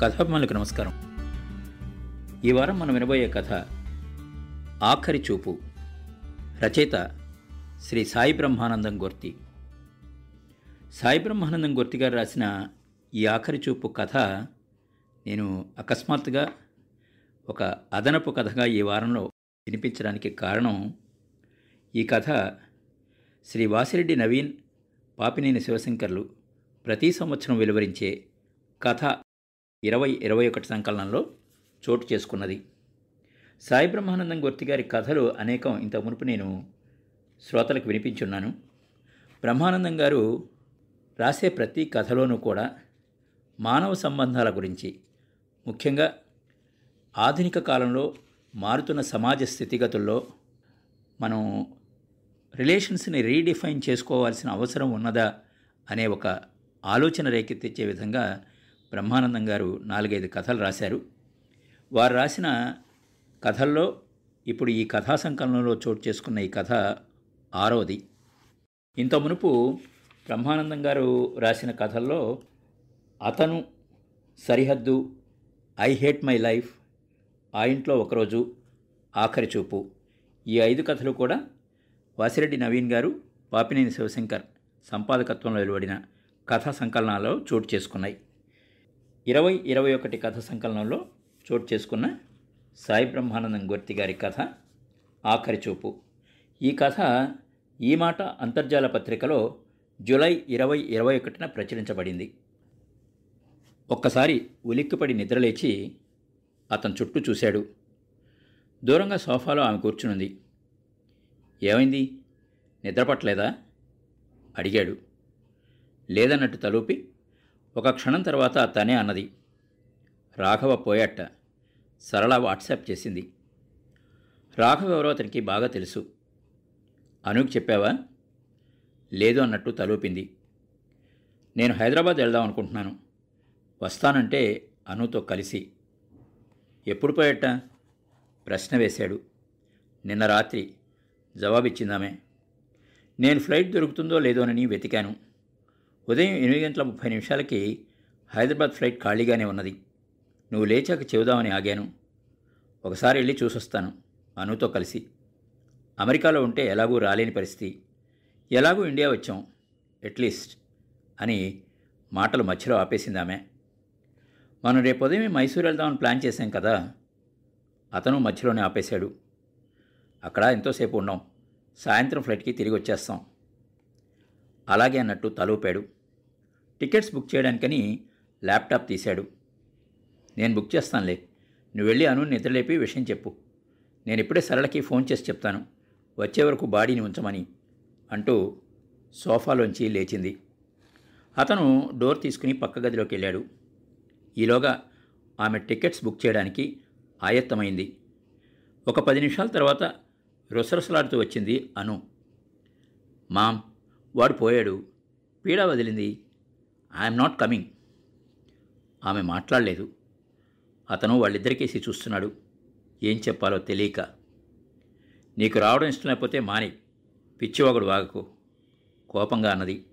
కథాభిమానులకు నమస్కారం. ఈ వారం మనం వినబోయే కథ ఆఖరి చూపు. రచయిత శ్రీ సాయి బ్రహ్మానందం గొర్తి. సాయి బ్రహ్మానందం గొర్తి గారు రాసిన ఈ ఆఖరి చూపు కథ నేను అకస్మాత్తుగా ఒక అదనపు కథగా ఈ వారంలో వినిపించడానికి కారణం ఈ కథ శ్రీ వాసిరెడ్డి నవీన్ పాపినేని శివశంకర్లు ప్రతి సంవత్సరం వెలువరించే కథ ఇరవై ఇరవై ఒకటి సంకలనంలో చోటు చేసుకున్నది. సాయి బ్రహ్మానందం గుర్తి గారి కథలు అనేకం ఇంత మునుపు నేను శ్రోతలకు వినిపించున్నాను. బ్రహ్మానందం గారు రాసే ప్రతి కథలోనూ కూడా మానవ సంబంధాల గురించి ముఖ్యంగా ఆధునిక కాలంలో మారుతున్న సమాజ స్థితిగతుల్లో మనం రిలేషన్స్ని రీడిఫైన్ చేసుకోవాల్సిన అవసరం ఉన్నదా అనే ఒక ఆలోచన రేకెత్తించే విధంగా బ్రహ్మానందం గారు నాలుగైదు కథలు రాశారు. వారు రాసిన కథల్లో ఇప్పుడు ఈ కథా సంకలనంలో చోటు చేసుకున్న ఈ కథ ఆరోది ఇంత మునుపు బ్రహ్మానందం గారు రాసిన కథల్లో అతను సరిహద్దు ఐ హేట్ మై లైఫ్ ఆ ఇంట్లో ఒకరోజు ఆఖరి చూపు. ఈ ఐదు కథలు కూడా వాసిరెడ్డి నవీన్ గారు పాపినేని శివశంకర్ సంపాదకత్వంలో వెలువడిన కథా సంకలనాల్లో చోటు చేసుకున్నాయి. ఇరవై ఇరవై ఒకటి కథ సంకలనంలో చోటు చేసుకున్న సాయి బ్రహ్మానందం గొర్తి గారి కథ ఆఖరి చూపు. ఈ కథ ఈ మాట అంతర్జాల పత్రికలో జూలై ఇరవై ఇరవై ఒకటిన ప్రచురించబడింది. ఒక్కసారి ఉలిక్కిపడి నిద్రలేచి అతను చుట్టూ చూశాడు. దూరంగా సోఫాలో ఆమె కూర్చునుంది. ఏమైంది? నిద్రపట్టలేదా? అడిగాడు. లేదన్నట్టు తలూపి ఒక క్షణం తర్వాత తనే అన్నది. రాఘవ పోయాట సరళ వాట్సాప్ చేసింది. రాఘవ ఎవరో అతనికి బాగా తెలుసు. అనుకు చెప్పావా? లేదు అన్నట్టు తలూపింది. నేను హైదరాబాద్ వెళ్దాం అనుకుంటున్నాను. వస్తానంటే అనుతో కలిసి. ఎప్పుడు పోయట ప్రశ్న వేశాడు. నిన్న రాత్రి. జవాబిచ్చిందామే. నేను ఫ్లైట్ దొరుకుతుందో లేదోనని వెతికాను. ఉదయం ఎనిమిది గంటల ముప్పై నిమిషాలకి హైదరాబాద్ ఫ్లైట్ ఖాళీగానే ఉన్నది. నువ్వు లేచాక చెబుదామని ఆగాను. ఒకసారి వెళ్ళి చూసొస్తాను అనుతో కలిసి. అమెరికాలో ఉంటే ఎలాగూ రాలేని పరిస్థితి. ఎలాగూ ఇండియా వచ్చాం అట్లీస్ట్ అని మాటలు మధ్యలో ఆపేసింది ఆమె. మనం రేపు ఉదయం మైసూర్ వెళ్దామని ప్లాన్ చేశాం కదా అతను మధ్యలోనే ఆపేశాడు. అక్కడ ఎంతోసేపు ఉన్నాం సాయంత్రం ఫ్లైట్కి తిరిగి వచ్చేస్తాం. అలాగే అన్నట్టు తలూపాడు. టికెట్స్ బుక్ చేయడానికని ల్యాప్టాప్ తీశాడు. నేను బుక్ చేస్తానులే. నువ్వు వెళ్ళి అను నిద్రలేపి విషయం చెప్పు. నేను ఇప్పుడే సరళకి ఫోన్ చేసి చెప్తాను. వచ్చే వరకు బాడీని ఉంచమని అంటూ సోఫాలోంచి లేచింది. అతను డోర్ తీసుకుని పక్క గదిలోకి వెళ్ళాడు. ఈలోగా ఆమె టికెట్స్ బుక్ చేయడానికి ఆయత్తమైంది. ఒక పది నిమిషాల తర్వాత రుసరుసలాడుతూ వచ్చింది అను. మామ్ వాడు పోయాడు. పీడ వదిలింది. ఐఎమ్ నాట్ కమింగ్ ఆమె మాట్లాడలేదు. అతను వాళ్ళిద్దరికేసి చూస్తున్నాడు. ఏం చెప్పాలో తెలియక. నీకు రావడం ఇష్టం లేకపోతే మాని. పిచ్చివాగుడు వాగకు. కోపంగా అన్నది.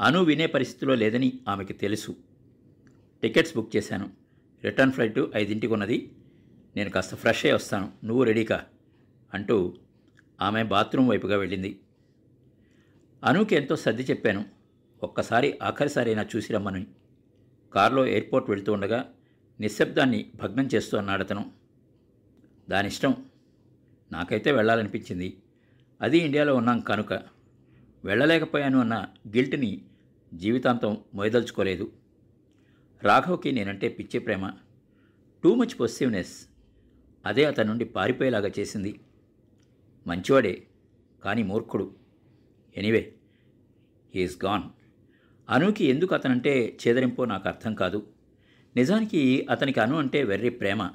అను వినే పరిస్థితిలో లేదని ఆమెకి తెలుసు. టికెట్స్ బుక్ చేశాను. రిటర్న్ ఫ్లైట్ ఐదింటికి ఉన్నది. నేను కాస్త ఫ్రెష్ అయి వస్తాను. నువ్వు రెడీకా? అంటూ ఆమె బాత్రూమ్ వైపుగా వెళ్ళింది. అనుకి ఎంతో సర్ది చెప్పాను. ఒక్కసారి ఆఖరిసారైనా చూసి రమ్మని. కారులో ఎయిర్పోర్ట్ వెళ్తూ ఉండగా నిశ్శబ్దాన్ని భగ్నం చేస్తూ అన్నాడు అతను. దాని ఇష్టం. నాకైతే వెళ్ళాలనిపించింది. అది ఇండియాలో ఉన్నాం కనుక. వెళ్ళలేకపోయాను అన్న గిల్ట్ని జీవితాంతం మొయదలుచుకోలేదు. రాఘవ్కి నేనంటే పిచ్చే ప్రేమ. టూ మచ్ పొసిటివ్నెస్ అదే అతని నుండి పారిపోయేలాగా చేసింది. మంచివాడే కానీ మూర్ఖుడు. Anyway he's gone. అనుకి ఎందుకు అతనంటే చేదరింపో నాకు అర్థం కాదు. నిజానికి అతనికి అను అంటే వెర్రి ప్రేమ.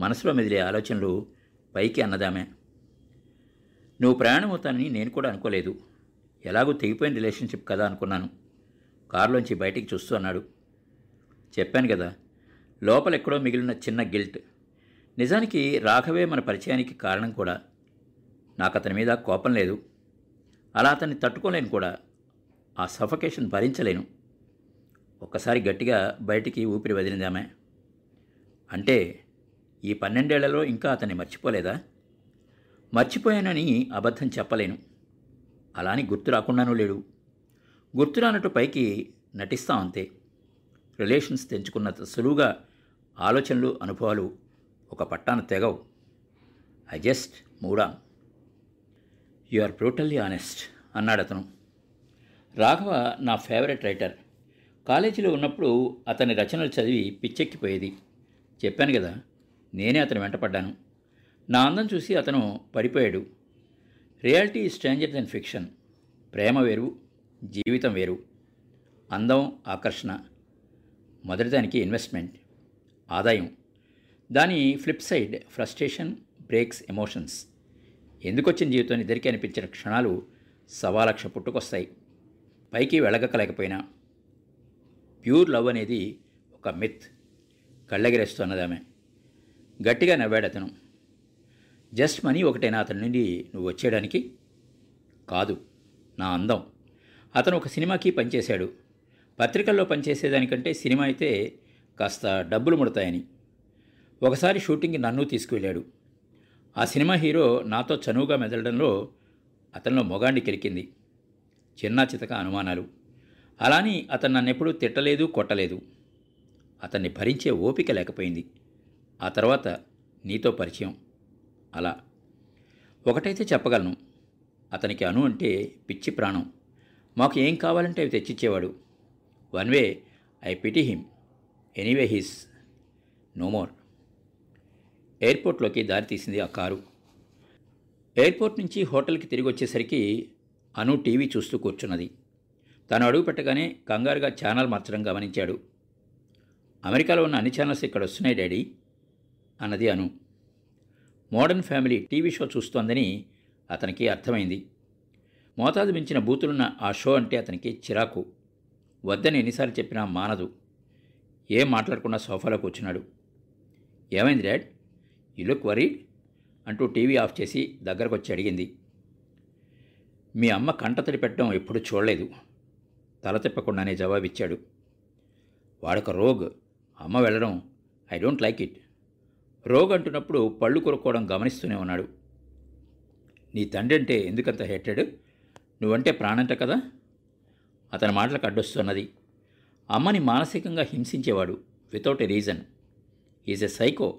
మనసులో మెదిలే ఆలోచనలు పైకి అన్నదామే. నువ్వు ప్రయాణం అవుతానని నేను కూడా అనుకోలేదు. ఎలాగో తెగిపోయిన రిలేషన్షిప్ కదా అనుకున్నాను. కారులోంచి బయటికి చూస్తూ అన్నాడు. చెప్పాను కదా లోపల ఎక్కడో మిగిలిన చిన్న గిల్ట్. నిజానికి రాఘవే మన పరిచయానికి కారణం కూడా. నాకు అతని మీద కోపం లేదు. అలా అతన్ని తట్టుకోలేను కూడా. ఆ సఫకేషన్ భరించలేను. ఒక్కసారి గట్టిగా బయటికి ఊపిరి వదిలిందామె. అంటే ఈ పన్నెండేళ్ళలో ఇంకా అతన్ని మర్చిపోలేదా? మర్చిపోయానని అబద్ధం చెప్పలేను. అలా అని గుర్తు రాకుండానూ లేడు. గుర్తు రానట్టు పైకి నటిస్తాం అంతే. రిలేషన్స్ తెంచుకున్నంత సులువుగా ఆలోచనలు అనుభవాలు ఒక పట్టాన తెగవు. ఐ జస్ట్ మూడా యు ఆర్ బ్రూటల్లీ ఆనెస్ట్ అన్నాడు అతను రాఘవ నా ఫేవరెట్ రైటర్. కాలేజీలో ఉన్నప్పుడు అతని రచనలు చదివి పిచ్చెక్కిపోయేది. చెప్పాను కదా నేనే అతను వెంటపడ్డాను నా అందం చూసి అతను పడిపోయాడు. Reality stranger than fiction. ప్రేమ వేరు జీవితం వేరు. అందం ఆకర్షణ. మొదటిదానికి ఇన్వెస్ట్మెంట్. ఆదాయం. దాని flip side frustration breaks emotions. ఎందుకొచ్చిన జీవితం ఇద్దరికీ అనిపించిన క్షణాలు సవాలక్ష పుట్టుకొస్తాయి. పైకి వెళ్ళగక్కలేకపోయినా ప్యూర్ లవ్ అనేది ఒక మిత్. కళ్ళెగిరేస్తున్నది ఆమె గట్టిగా నవ్వాడు అతను జస్ట్ మనీ ఒకటేనా అతని నుండి నువ్వు వచ్చేయడానికి? కాదు. నా అందం. అతను ఒక సినిమాకి పనిచేశాడు. పత్రికల్లో పనిచేసేదానికంటే సినిమా అయితే కాస్త డబ్బులు ముడతాయని. ఒకసారి షూటింగ్కి నన్ను తీసుకువెళ్ళాడు. ఆ సినిమా హీరో నాతో చనువుగా మెదలడంలో అతనిలో మొగాండి కెలికింది. చిన్న చితక అనుమానాలు. అలాని అతను నన్నెప్పుడూ తిట్టలేదు కొట్టలేదు. అతన్ని భరించే ఓపిక లేకపోయింది. ఆ తర్వాత నీతో పరిచయం. అలా. ఒకటైతే చెప్పగలను. అతనికి అను అంటే పిచ్చి ప్రాణం. మాకు ఏం కావాలంటే అవి తెచ్చిచ్చేవాడు. One way I pity him. Anyway he's. No more. ఎయిర్పోర్ట్లోకి దారి తీసింది ఆ కారు. ఎయిర్పోర్ట్ నుంచి హోటల్కి తిరిగి వచ్చేసరికి అను టీవీ చూస్తూ కూర్చున్నది. తను అడుగు పెట్టగానే కంగారుగా ఛానల్ మార్చడం గమనించాడు. అమెరికాలో ఉన్న అన్ని ఛానల్స్ ఇక్కడ వస్తున్నాయి డాడీ అన్నది Anu. Modern family TV show చూస్తోందని అతనికి అర్థమైంది. మోతాదు మించిన బూతులున్న ఆ షో అంటే అతనికి చిరాకు. వద్దని ఎన్నిసార్లు చెప్పినా మానదు. ఏం మాట్లాడకుండా సోఫాలో కూర్చున్నాడు. ఏమైంది డాడ్? యు లుక్ వరీడ్ అంటూ టీవీ ఆఫ్ చేసి దగ్గరకు వచ్చి అడిగింది. మీ అమ్మ కంటతడి పెట్టడం ఎప్పుడు చూడలేదు. తల తిప్పకుండానే జవాబిచ్చాడు. వాడొక రోగ్. అమ్మ వెళ్ళడం I don't like it. Rogue అంటున్నప్పుడు పళ్ళు కొరుక్కోవడం గమనిస్తూనే ఉన్నాడు. నీ తండ్రి అంటే ఎందుకంత హెట్టెడ్ నువ్వంటే ప్రాణంట కదా? అతని మాటలకు అడ్డొస్తున్నది. అమ్మని మానసికంగా హింసించేవాడు without a reason is a psycho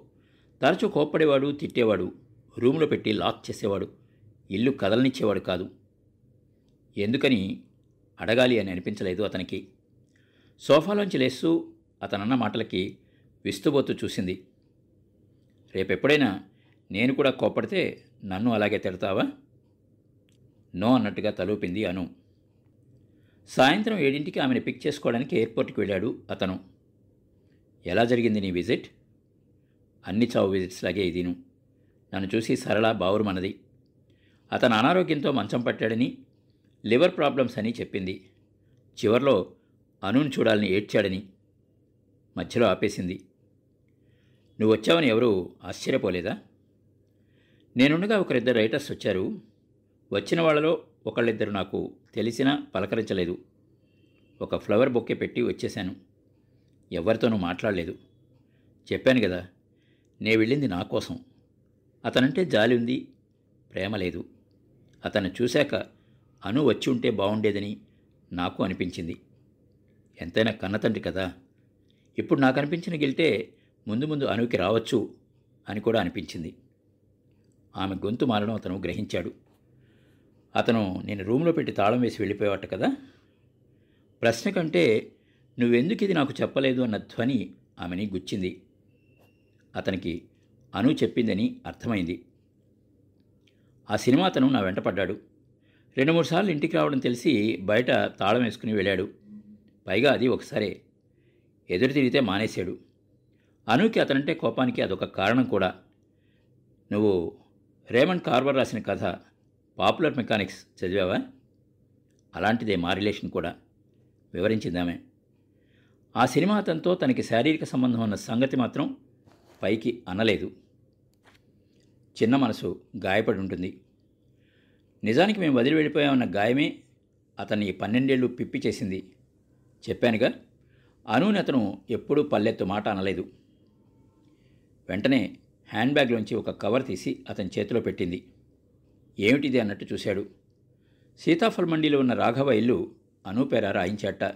తరచూ కోప్పడేవాడు తిట్టేవాడు. రూమ్లో పెట్టి లాక్ చేసేవాడు. ఇల్లు కదలనిచ్చేవాడు కాదు. ఎందుకని అడగాలి అని అనిపించలేదు అతనికి. సోఫాలోంచి లేస్తూ అతనన్న మాటలకి విస్తుబోతూ చూసింది. రేపెప్పుడైనా నేను కూడా కోప్పడితే నన్ను అలాగే తిడతావా? నో అన్నట్టుగా తలూపింది అను. సాయంత్రం ఏడింటికి ఆమెను పిక్ చేసుకోవడానికి ఎయిర్పోర్ట్కి వెళ్ళాడు అతను. ఎలా జరిగింది నీ విజిట్? అన్ని చావు విజిట్స్ లాగే ఇదిను. నన్ను చూసి సరళ బావురుమన్నది. అతను అనారోగ్యంతో మంచం పట్టాడని లివర్ ప్రాబ్లమ్స్ అని చెప్పింది. చివర్లో అనును చూడాలని ఏడ్చాడని మధ్యలో ఆపేసింది. నువ్వు వచ్చావని ఎవరూ ఆశ్చర్యపోలేదా? నేనుండగా ఒకరిద్దరు రైటర్స్ వచ్చారు. వచ్చిన వాళ్ళలో ఒకళ్ళిద్దరు నాకు తెలిసినా పలకరించలేదు. ఒక ఫ్లవర్ బొక్కే పెట్టి వచ్చేశాను. ఎవరితోనూ మాట్లాడలేదు. చెప్పాను కదా నే వెళ్ళింది నా కోసం. అతనంటే జాలి ఉంది ప్రేమ లేదు. అతను చూశాక అను వచ్చి ఉంటే బాగుండేదని నాకు అనిపించింది. ఎంతైనా కన్నతండ్రి కదా. ఇప్పుడు నాకు అనిపించిన గెలితే ముందు ముందు అనుకి రావచ్చు అని కూడా అనిపించింది. ఆమె గొంతు మారడం అతను గ్రహించాడు. అతను నేను రూమ్లో పెట్టి తాళం వేసి వెళ్ళిపోయేవాట కదా. ప్రశ్న కంటే నువ్వెందుకు ఇది నాకు చెప్పలేదు అన్న ధ్వని ఆమెని గుచ్చింది. అతనికి అను చెప్పిందని అర్థమైంది. ఆ సినిమా అతను నా వెంట పడ్డాడు. రెండు మూడు సార్లు ఇంటికి రావడం తెలిసి బయట తాళం వేసుకుని వెళ్ళాడు. పైగా అది ఒకసారే. ఎదురు తిరిగితే మానేశాడు. అనుకి అతనంటే కోపానికి అదొక కారణం కూడా. నువ్వు రేమండ్ కార్వర్ రాసిన కథ పాపులర్ మెకానిక్స్ చదివావా? అలాంటిదే మా రిలేషన్ కూడా. వివరించిందామే. ఆ సినిమా అతనితో తనకి శారీరక సంబంధం ఉన్న సంగతి మాత్రం పైకి అనలేదు. చిన్న మనసు గాయపడి ఉంటుంది. నిజానికి మేము వదిలి వెళ్ళిపోయామన్న గాయమే అతన్ని పన్నెండేళ్ళు పిప్పి చేసింది. చెప్పానుగా అనుని అతను ఎప్పుడూ పల్లెత్తు మాట అనలేదు. వెంటనే హ్యాండ్ బ్యాగ్లోంచి ఒక కవర్ తీసి అతని చేతిలో పెట్టింది. ఏమిటిది అన్నట్టు చూశాడు. సీతాఫల్ మండీలో ఉన్న రాఘవ ఇల్లు అనూపేర రాయించాట.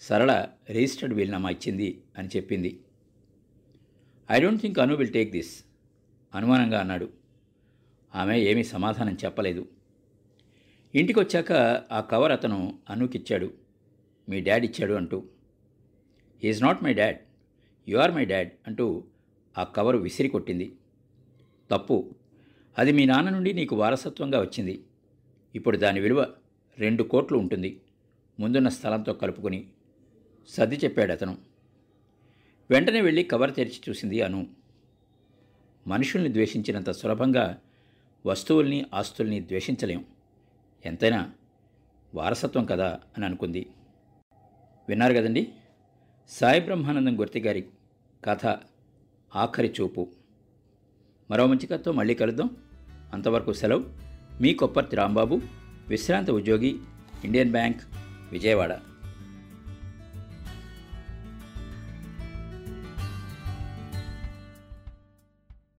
సరళ రిజిస్టర్డ్ వీల్నామా ఇచ్చింది అని చెప్పింది. I don't think Anu will take this అనుమానంగా అన్నాడు. ఆమె ఏమీ సమాధానం చెప్పలేదు. ఇంటికి వచ్చాక ఆ కవర్ అతను అనుకిచ్చాడు. మీ డాడ్ ఇచ్చాడు అంటూ. Is not my dad you are my dad అంటూ ఆ కవరు విసిరి కొట్టింది. తప్పు. అది మీ నాన్న నుండి నీకు వారసత్వంగా వచ్చింది. ఇప్పుడు దాని విలువ రెండు కోట్లు ఉంటుంది. ముందున్న స్థలంతో కలుపుకొని సర్ది చెప్పాడు అతను. వెంటనే వెళ్ళి కవర్ తెరిచి చూసింది అను. మనుషుల్ని ద్వేషించినంత సులభంగా వస్తువుల్ని ఆస్తుల్ని ద్వేషించలేం. ఎంతైనా వారసత్వం కదా అని అనుకుంది. విన్నారు కదండి? సాయి బ్రహ్మానందం గుర్తి గారి కథ ఆఖరి చూపు. మరో మంచి కథతో మళ్ళీ కలుద్దాం. అంతవరకు సెలవు. మీ కొప్పర్తి రాంబాబు విశ్రాంత ఉద్యోగి ఇండియన్ బ్యాంక్ విజయవాడ.